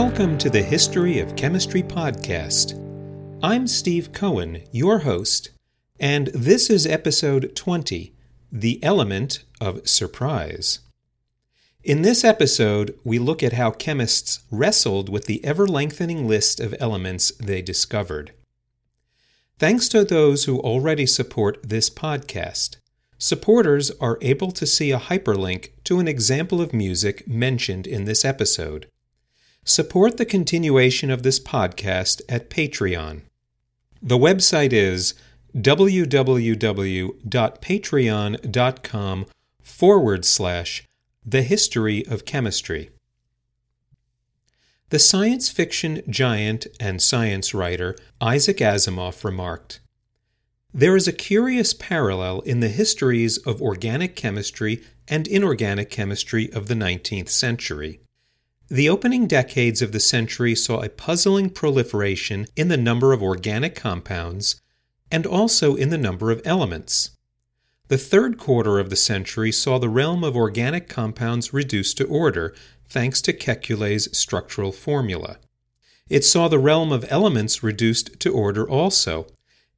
Welcome to the History of Chemistry podcast. I'm Steve Cohen, your host, and this is episode 20 The Element of Surprise. In this episode, we look at how chemists wrestled with the ever lengthening list of elements they discovered. Thanks to those who already support this podcast, supporters are able to see a hyperlink to an example of music mentioned in this episode. Support the continuation of this podcast at Patreon. The website is www.patreon.com forward slash the history of chemistry. The science fiction giant and science writer Isaac Asimov remarked There is a curious parallel in the histories of organic chemistry and inorganic chemistry of the 19th century. The opening decades of the century saw a puzzling proliferation in the number of organic compounds and also in the number of elements. The third quarter of the century saw the realm of organic compounds reduced to order, thanks to Kekulé's structural formula. It saw the realm of elements reduced to order also,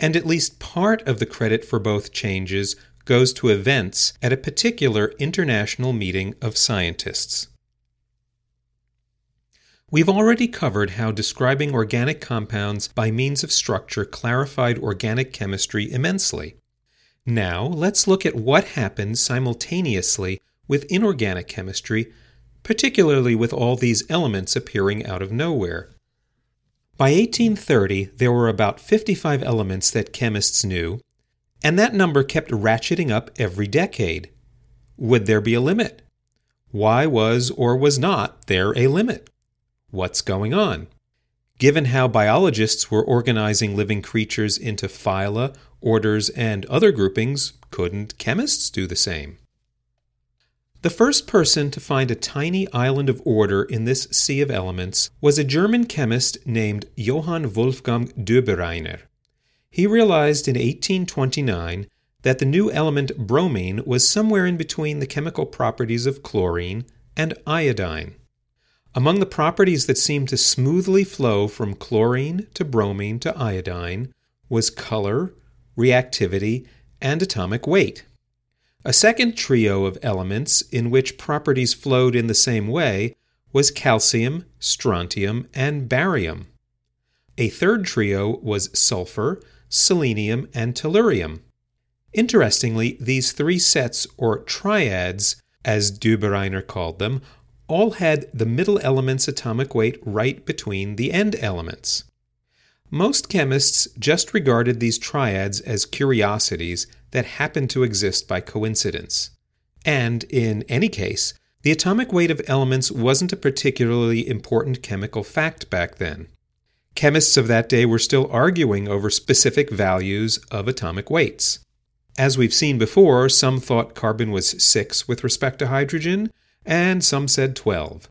and at least part of the credit for both changes goes to events at a particular international meeting of scientists. We've already covered how describing organic compounds by means of structure clarified organic chemistry immensely. Now, let's look at what happened simultaneously with inorganic chemistry, particularly with all these elements appearing out of nowhere. By 1830, there were about 55 elements that chemists knew, and that number kept ratcheting up every decade. Would there be a limit? Why was or was not there a limit? What's going on. Given how biologists were organizing living creatures into phyla, orders, and other groupings, couldn't chemists do the same? The first person to find a tiny island of order in this sea of elements was a German chemist named Johann Wolfgang Dobereiner. He realized in 1829 that the new element bromine was somewhere in between the chemical properties of chlorine and iodine. Among the properties that seemed to smoothly flow from chlorine to bromine to iodine was color, reactivity, and atomic weight. A second trio of elements in which properties flowed in the same way was calcium, strontium, and barium. A third trio was sulfur, selenium, and tellurium. Interestingly, these three sets, or triads, as Dobereiner called them, all had the middle element's atomic weight right between the end elements. Most chemists just regarded these triads as curiosities that happened to exist by coincidence. And, in any case, the atomic weight of elements wasn't a particularly important chemical fact back then. Chemists of that day were still arguing over specific values of atomic weights. As we've seen before, some thought carbon was 6 with respect to hydrogen, and some said 12.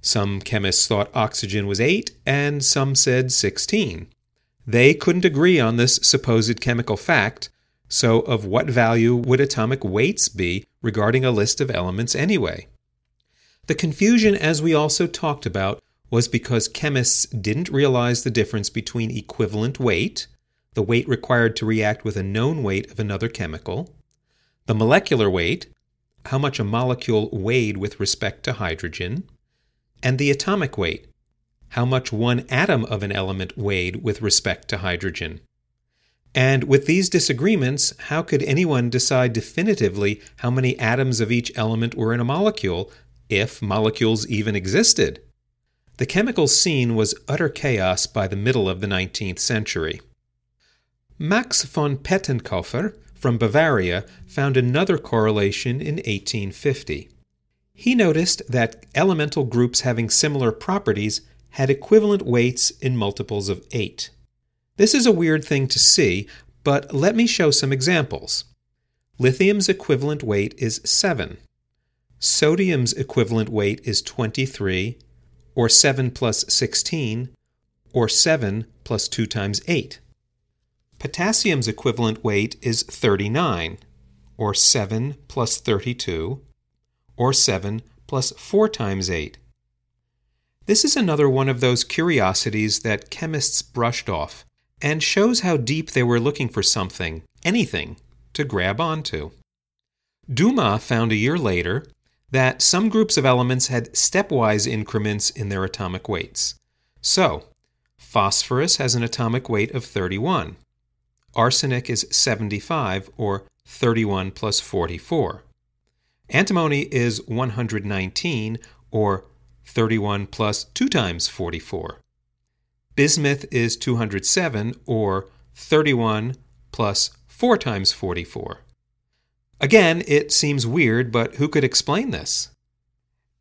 Some chemists thought oxygen was 8, and some said 16. They couldn't agree on this supposed chemical fact, so of what value would atomic weights be regarding a list of elements anyway? The confusion, as we also talked about, was because chemists didn't realize the difference between equivalent weight, the weight required to react with a known weight of another chemical, the molecular weight, how much a molecule weighed with respect to hydrogen, and the atomic weight, how much one atom of an element weighed with respect to hydrogen. And with these disagreements, how could anyone decide definitively how many atoms of each element were in a molecule, if molecules even existed? The chemical scene was utter chaos by the middle of the 19th century. Max von Pettenkofer from Bavaria found another correlation in 1850. He noticed that elemental groups having similar properties had equivalent weights in multiples of 8. This is a weird thing to see, but let me show some examples. Lithium's equivalent weight is 7. Sodium's equivalent weight is 23, or 7 plus 16, or 7 plus 2 times 8. Potassium's equivalent weight is 39, or 7 plus 32, or 7 plus 4 times 8. This is another one of those curiosities that chemists brushed off and shows how deep they were looking for something, anything, to grab onto. Dumas found a year later that some groups of elements had stepwise increments in their atomic weights. So, phosphorus has an atomic weight of 31. Arsenic is 75, or 31 plus 44. Antimony is 119, or 31 plus 2 times 44. Bismuth is 207, or 31 plus 4 times 44. Again, it seems weird, but who could explain this?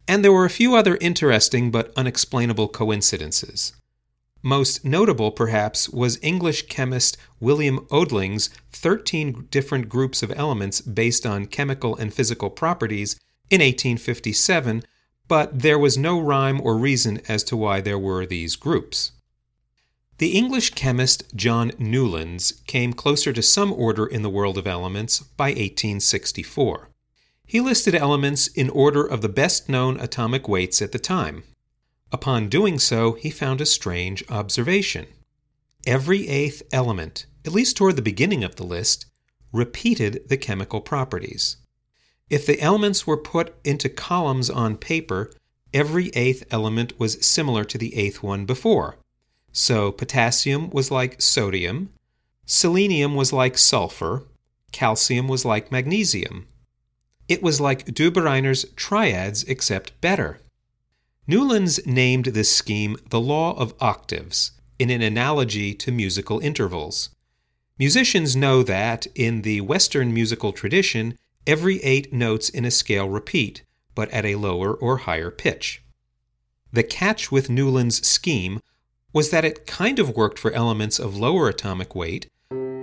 And there were a few other interesting but unexplainable coincidences. Most notable, perhaps, was English chemist William Odling's 13 different groups of elements based on chemical and physical properties in 1857, but there was no rhyme or reason as to why there were these groups. The English chemist John Newlands came closer to some order in the world of elements by 1864. He listed elements in order of the best known atomic weights at the time. Upon doing so, he found a strange observation. Every eighth element, at least toward the beginning of the list, repeated the chemical properties. If the elements were put into columns on paper, every eighth element was similar to the eighth one before, so potassium was like sodium, selenium was like sulfur, calcium was like magnesium. It was like Dobereiner's triads, except better. Newlands named this scheme the law of octaves, in an analogy to musical intervals. Musicians know that, in the Western musical tradition, every eight notes in a scale repeat, but at a lower or higher pitch. The catch with Newland's scheme was that it kind of worked for elements of lower atomic weight,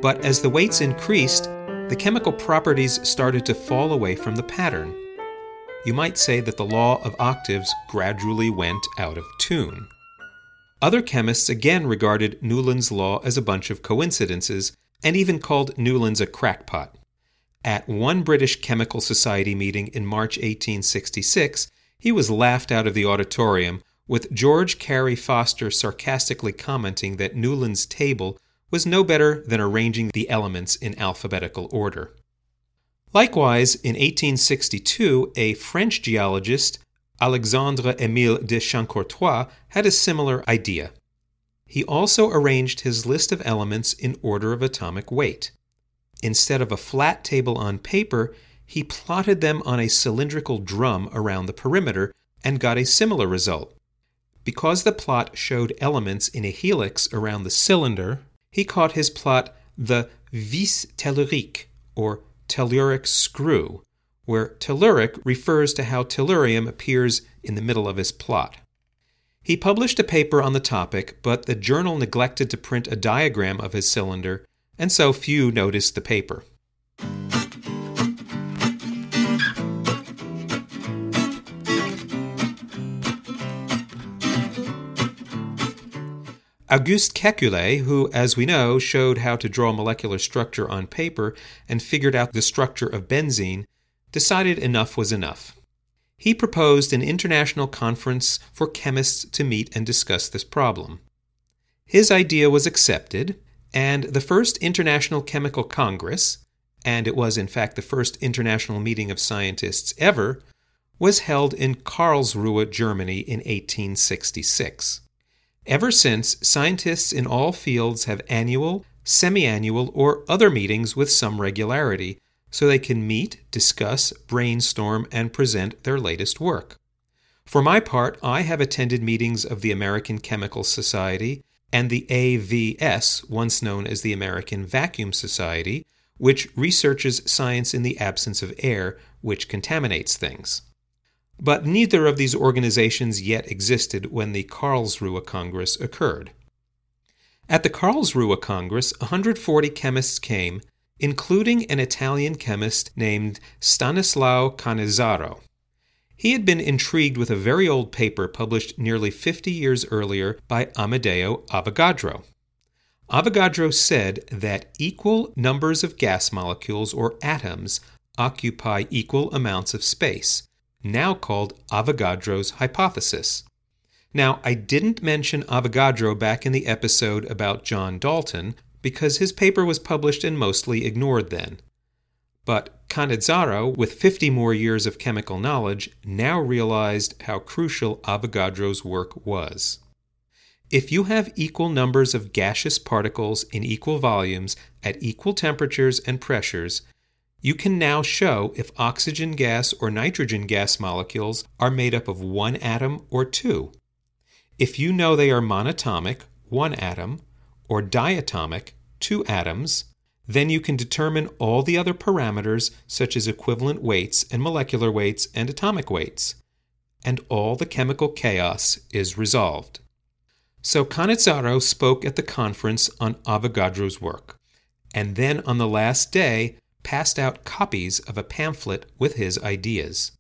but as the weights increased, the chemical properties started to fall away from the pattern. You might say that the law of octaves gradually went out of tune. Other chemists again regarded Newland's law as a bunch of coincidences and even called Newlands a crackpot. At one British Chemical Society meeting in March 1866, he was laughed out of the auditorium with George Carey Foster sarcastically commenting that Newland's table was no better than arranging the elements in alphabetical order. Likewise, in 1862, a French geologist, Alexandre Émile de Chancourtois, had a similar idea. He also arranged his list of elements in order of atomic weight. Instead of a flat table on paper, he plotted them on a cylindrical drum around the perimeter and got a similar result. Because the plot showed elements in a helix around the cylinder, he called his plot the vis tellurique, or telluric screw, where telluric refers to how tellurium appears in the middle of his plot. He published a paper on the topic, but the journal neglected to print a diagram of his cylinder, and so few noticed the paper. Auguste Kekulé, who, as we know, showed how to draw molecular structure on paper and figured out the structure of benzene, decided enough was enough. He proposed an international conference for chemists to meet and discuss this problem. His idea was accepted, and the first International Chemical Congress, and it was in fact the first international meeting of scientists ever, was held in Karlsruhe, Germany in 1866. Ever since, scientists in all fields have annual, semi annual, or other meetings with some regularity so they can meet, discuss, brainstorm, and present their latest work. For my part, I have attended meetings of the American Chemical Society and the AVS, once known as the American Vacuum Society, which researches science in the absence of air, which contaminates things. But neither of these organizations yet existed when the Karlsruhe Congress occurred. At the Karlsruhe Congress, 140 chemists came, including an Italian chemist named Stanislao Cannizzaro. He had been intrigued with a very old paper published nearly 50 years earlier by Amadeo Avogadro. Avogadro said that equal numbers of gas molecules or atoms occupy equal amounts of space, now called Avogadro's hypothesis. Now, I didn't mention Avogadro back in the episode about John Dalton because his paper was published and mostly ignored then. But Cannizzaro, with 50 more years of chemical knowledge, now realized how crucial Avogadro's work was. If you have equal numbers of gaseous particles in equal volumes at equal temperatures and pressures, you can now show if oxygen gas or nitrogen gas molecules are made up of one atom or two. If you know they are monatomic, one atom, or diatomic, two atoms, then you can determine all the other parameters such as equivalent weights and molecular weights and atomic weights. And all the chemical chaos is resolved. So Cannizzaro spoke at the conference on Avogadro's work, and then on the last day passed out copies of a pamphlet with his ideas.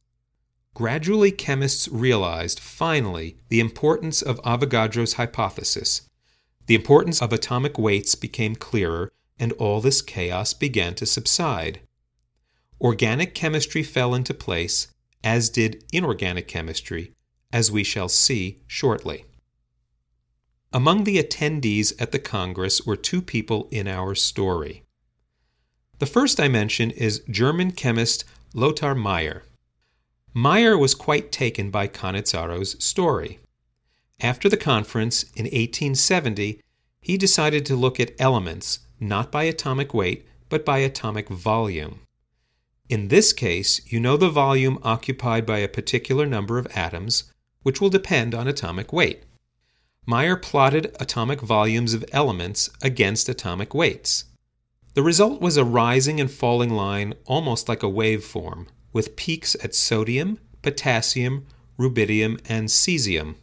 Gradually, chemists realized, finally, the importance of Avogadro's hypothesis. The importance of atomic weights became clearer, and all this chaos began to subside. Organic chemistry fell into place, as did inorganic chemistry, as we shall see shortly. Among the attendees at the Congress were two people in our story. The first I mention is German chemist Lothar Meyer. Meyer was quite taken by Cannizzaro's story. After the conference in 1870, he decided to look at elements not by atomic weight, but by atomic volume. In this case, you know the volume occupied by a particular number of atoms, which will depend on atomic weight. Meyer plotted atomic volumes of elements against atomic weights. The result was a rising and falling line almost like a waveform with peaks at sodium, potassium, rubidium, and cesium.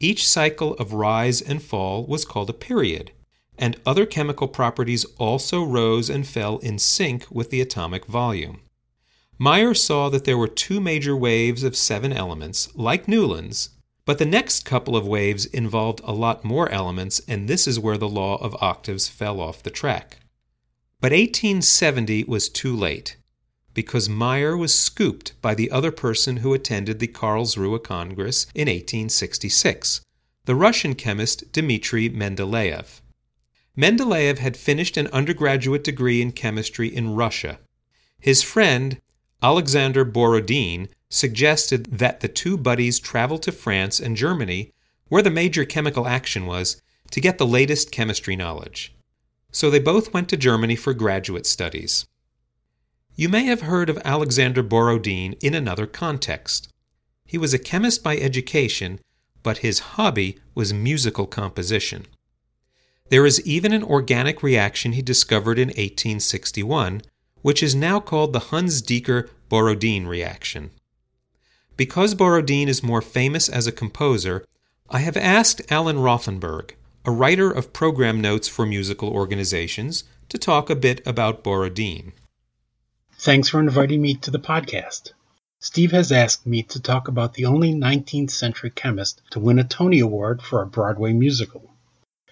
Each cycle of rise and fall was called a period, and other chemical properties also rose and fell in sync with the atomic volume. Meyer saw that there were two major waves of seven elements, like Newland's, but the next couple of waves involved a lot more elements, and this is where the law of octaves fell off the track. But 1870 was too late because Meyer was scooped by the other person who attended the Karlsruhe Congress in 1866, the Russian chemist Dmitry Mendeleev. Mendeleev had finished an undergraduate degree in chemistry in Russia. His friend, Alexander Borodin, suggested that the two buddies travel to France and Germany, where the major chemical action was, to get the latest chemistry knowledge. So they both went to Germany for graduate studies. You may have heard of Alexander Borodin in another context. He was a chemist by education, but his hobby was musical composition. There is even an organic reaction he discovered in 1861, which is now called the Hunsdiecker Borodin reaction. Because Borodin is more famous as a composer, I have asked Alan Rothenberg, a writer of program notes for musical organizations, to talk a bit about Borodin. Thanks for inviting me to the podcast. Steve has asked me to talk about the only 19th century chemist to win a Tony Award for a Broadway musical.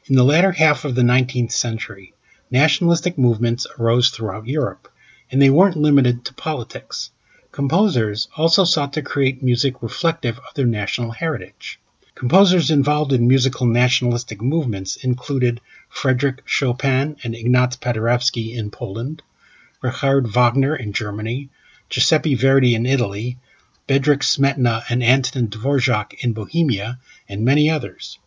In the latter half of the 19th century, nationalistic movements arose throughout Europe, and they weren't limited to politics. Composers also sought to create music reflective of their national heritage. Composers involved in musical nationalistic movements included Frederick Chopin and Ignaz Paderewski in Poland, Richard Wagner in Germany, Giuseppe Verdi in Italy, Bedřich Smetana and Anton Dvorak in Bohemia, and many others.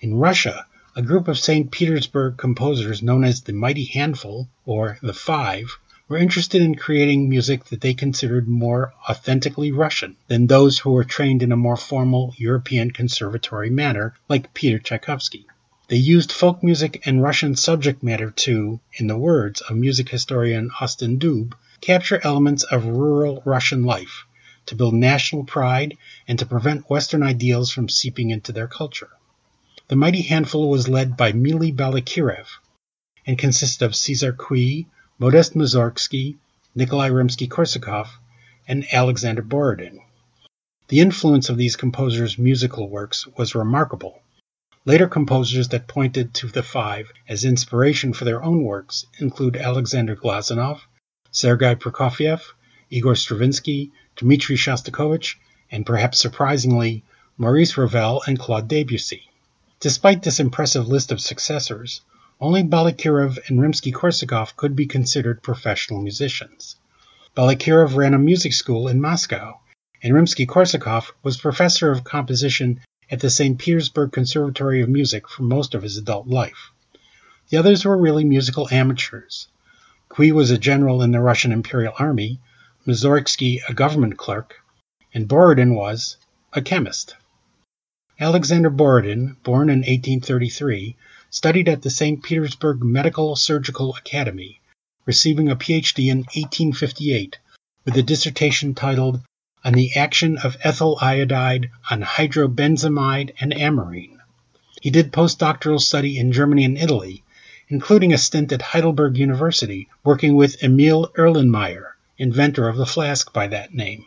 In Russia, a group of St. Petersburg composers known as the Mighty Handful, or the Five, were interested in creating music that they considered more authentically Russian than those who were trained in a more formal European conservatory manner, like Peter Tchaikovsky. They used folk music and Russian subject matter to, in the words of music historian Austin Dubh, capture elements of rural Russian life, to build national pride, and to prevent Western ideals from seeping into their culture. The mighty handful was led by Mily Balakirev and consisted of Cesar Cui, Modest Mussorgsky, Nikolai Rimsky-Korsakov, and Alexander Borodin. The influence of these composers' musical works was remarkable, Later composers that pointed to the five as inspiration for their own works include Alexander Glazunov, Sergei Prokofiev, Igor Stravinsky, Dmitri Shostakovich, and perhaps surprisingly, Maurice Ravel, and Claude Debussy. Despite this impressive list of successors, only Balakirev and Rimsky-Korsakov could be considered professional musicians. Balakirev ran a music school in Moscow, and Rimsky-Korsakov was professor of composition at the St. Petersburg Conservatory of Music for most of his adult life. The others were really musical amateurs. Cui was a general in the Russian Imperial Army, Mussorgsky a government clerk, and Borodin was a chemist. Alexander Borodin, born in 1833, studied at the St. Petersburg Medical Surgical Academy, receiving a PhD in 1858 with a dissertation titled On the Action of Ethyl Iodide on Hydrobenzamide and Amarine. He did postdoctoral study in Germany and Italy, including a stint at Heidelberg University working with Emil Erlenmeyer, inventor of the flask by that name.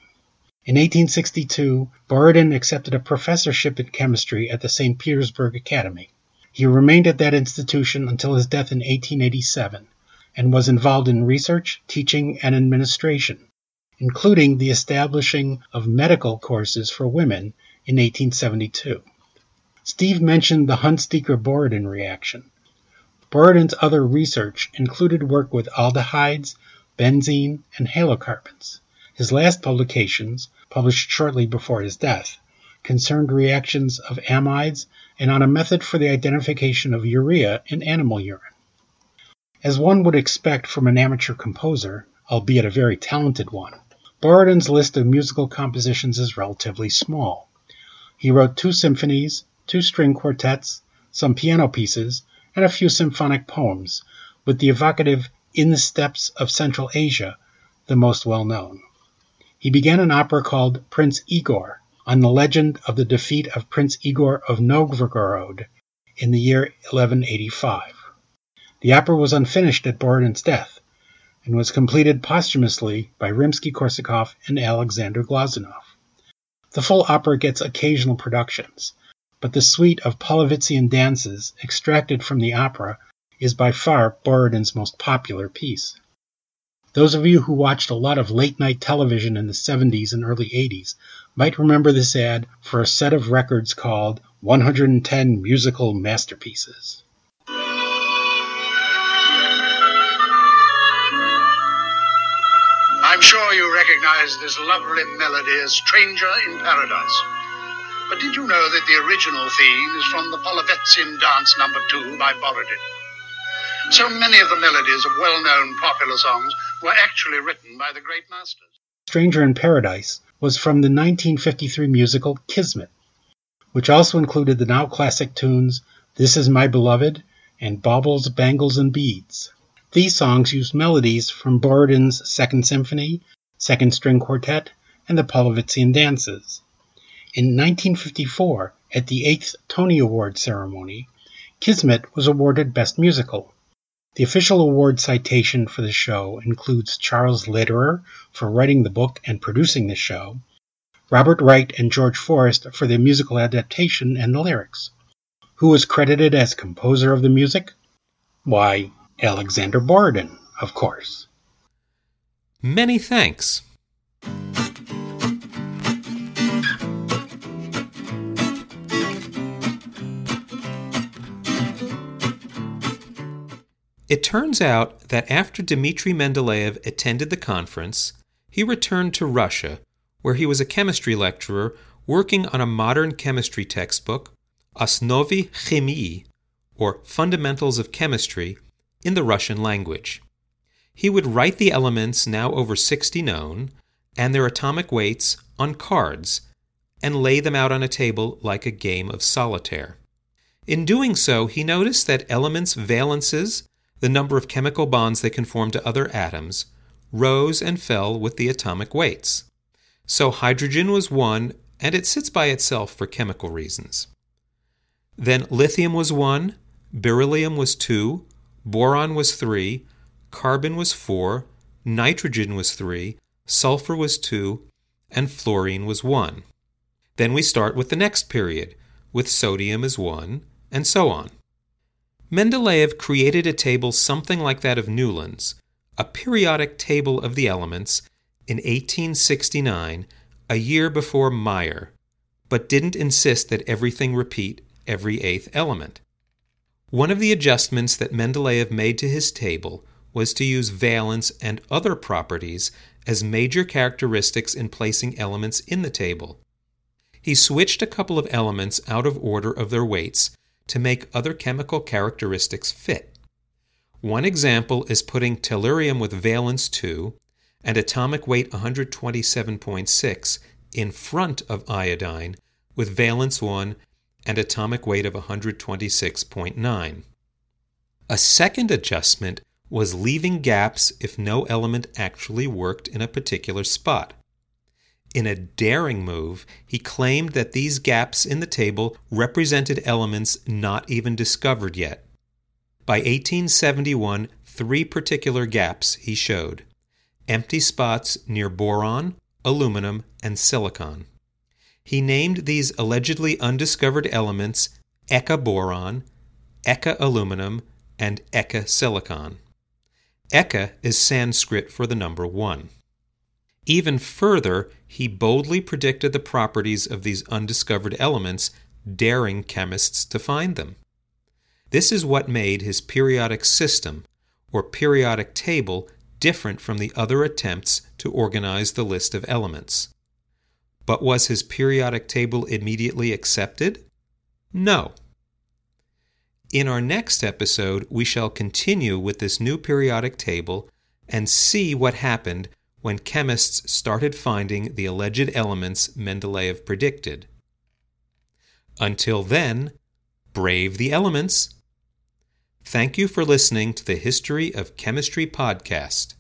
In 1862, Borodin accepted a professorship in chemistry at the St. Petersburg Academy. He remained at that institution until his death in 1887 and was involved in research, teaching, and administration, including the establishing of medical courses for women in 1872. Steve mentioned the Hunsdiecker-Borodin reaction. Borodin's other research included work with aldehydes, benzene, and halocarbons. His last publications, published shortly before his death, concerned reactions of amides and on a method for the identification of urea in animal urine. As one would expect from an amateur composer, albeit a very talented one, Borodin's list of musical compositions is relatively small. He wrote two symphonies, two string quartets, some piano pieces, and a few symphonic poems, with the evocative In the Steppes of Central Asia the most well known. He began an opera called Prince Igor, on the legend of the defeat of Prince Igor of Novgorod in the year 1185. The opera was unfinished at Borodin's death, and was completed posthumously by Rimsky-Korsakov and Alexander Glazunov. The full opera gets occasional productions, but the suite of Polovtsian dances extracted from the opera is by far Borodin's most popular piece. Those of you who watched a lot of late night television in the 70s and early 80s might remember this ad for a set of records called 110 Musical Masterpieces. I'm sure you recognize this lovely melody as Stranger in Paradise. But did you know that the original theme is from the Polovtsian Dance Number 2 by Borodin? So many of the melodies of well known popular songs were actually written by the great masters. Stranger in Paradise was from the 1953 musical Kismet, which also included the now classic tunes This Is My Beloved and Baubles, Bangles, and Beads. These songs used melodies from Borodin's Second Symphony, Second String Quartet, and the Polovtsian Dances. In 1954, at the 8th Tony Award ceremony, Kismet was awarded Best Musical. The official award citation for the show includes Charles Lederer for writing the book and producing the show, Robert Wright and George Forrest for their musical adaptation and the lyrics. Who was credited as composer of the music? Why, Alexander Borodin, of course. Many thanks. It turns out that after Dmitri Mendeleev attended the conference, he returned to Russia, where he was a chemistry lecturer working on a modern chemistry textbook, Osnovy Khimii, or Fundamentals of Chemistry, in the Russian language. He would write the elements now over 60 known and their atomic weights on cards and lay them out on a table like a game of solitaire. In doing so, he noticed that elements' valences the number of chemical bonds they can form to other atoms, rose and fell with the atomic weights. So hydrogen was 1, and it sits by itself for chemical reasons. Then lithium was 1, beryllium was 2, boron was 3, carbon was 4, nitrogen was 3, sulfur was 2, and fluorine was 1. Then we start with the next period, with sodium as 1, and so on. Mendeleev created a table something like that of Newland's, a periodic table of the elements, in 1869, a year before Meyer, but didn't insist that everything repeat every eighth element. One of the adjustments that Mendeleev made to his table was to use valence and other properties as major characteristics in placing elements in the table. He switched a couple of elements out of order of their weights to make other chemical characteristics fit. One example is putting tellurium with valence 2 and atomic weight 127.6 in front of iodine with valence 1 and atomic weight of 126.9. A second adjustment was leaving gaps if no element actually worked in a particular spot. In a daring move, he claimed that these gaps in the table represented elements not even discovered yet. By 1871, three particular gaps he showed empty spots near boron, aluminum, and silicon. He named these allegedly undiscovered elements Eka boron, Eka aluminum, and Eka silicon. Eka is Sanskrit for the number one. Even further, he boldly predicted the properties of these undiscovered elements, daring chemists to find them. This is what made his periodic system, or periodic table, different from the other attempts to organize the list of elements. But was his periodic table immediately accepted? No. In our next episode, we shall continue with this new periodic table and see what happened when chemists started finding the alleged elements Mendeleev predicted. Until then, brave the elements. Thank you for listening to the History of Chemistry podcast.